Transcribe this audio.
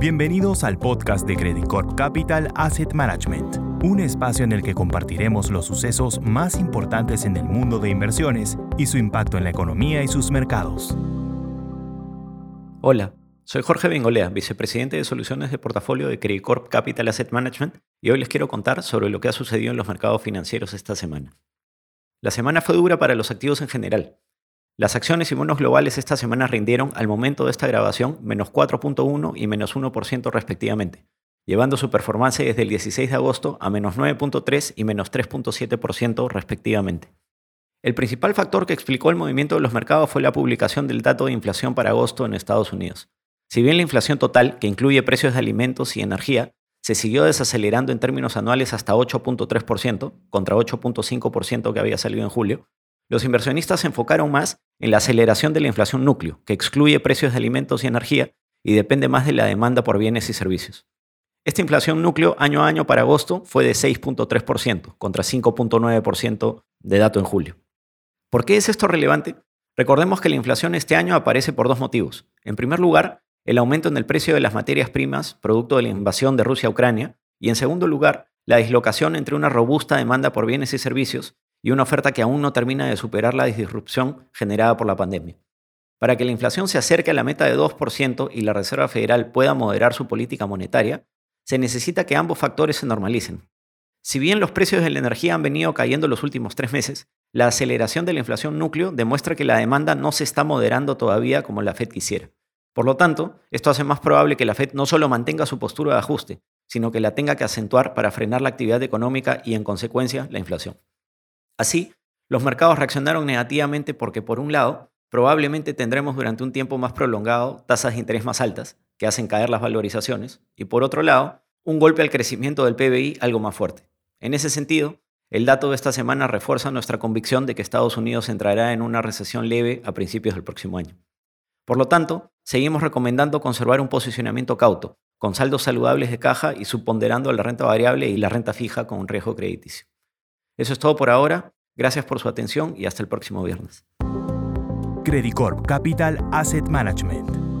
Bienvenidos al podcast de Credit Corp Capital Asset Management, un espacio en el que compartiremos los sucesos más importantes en el mundo de inversiones y su impacto en la economía y sus mercados. Hola, soy Jorge Bengolea, vicepresidente de soluciones de portafolio de Credit Corp Capital Asset Management, y hoy les quiero contar sobre lo que ha sucedido en los mercados financieros esta semana. La semana fue dura para los activos en general, las acciones y bonos globales esta semana rindieron al momento de esta grabación menos 4.1 y menos 1% respectivamente, llevando su performance desde el 16 de agosto a menos 9.3 y menos 3.7% respectivamente. El principal factor que explicó el movimiento de los mercados fue la publicación del dato de inflación para agosto en Estados Unidos. Si bien la inflación total, que incluye precios de alimentos y energía, se siguió desacelerando en términos anuales hasta 8.3%, contra 8.5% que había salido en julio, los inversionistas se enfocaron más en la aceleración de la inflación núcleo, que excluye precios de alimentos y energía y depende más de la demanda por bienes y servicios. Esta inflación núcleo año a año para agosto fue de 6.3% contra 5.9% de dato en julio. ¿Por qué es esto relevante? Recordemos que la inflación este año aparece por dos motivos. En primer lugar, el aumento en el precio de las materias primas producto de la invasión de Rusia a Ucrania y en segundo lugar, la dislocación entre una robusta demanda por bienes y servicios y una oferta que aún no termina de superar la disrupción generada por la pandemia. Para que la inflación se acerque a la meta de 2% y la Reserva Federal pueda moderar su política monetaria, se necesita que ambos factores se normalicen. Si bien los precios de la energía han venido cayendo los últimos tres meses, la aceleración de la inflación núcleo demuestra que la demanda no se está moderando todavía como la Fed quisiera. Por lo tanto, esto hace más probable que la Fed no solo mantenga su postura de ajuste, sino que la tenga que acentuar para frenar la actividad económica y, en consecuencia, la inflación. Así, los mercados reaccionaron negativamente porque, por un lado, probablemente tendremos durante un tiempo más prolongado tasas de interés más altas, que hacen caer las valorizaciones, y por otro lado, un golpe al crecimiento del PBI algo más fuerte. En ese sentido, el dato de esta semana refuerza nuestra convicción de que Estados Unidos entrará en una recesión leve a principios del próximo año. Por lo tanto, seguimos recomendando conservar un posicionamiento cauto, con saldos saludables de caja y subponderando la renta variable y la renta fija con un riesgo crediticio. Eso es todo por ahora. Gracias por su atención y hasta el próximo viernes. Credit Corp Capital Asset Management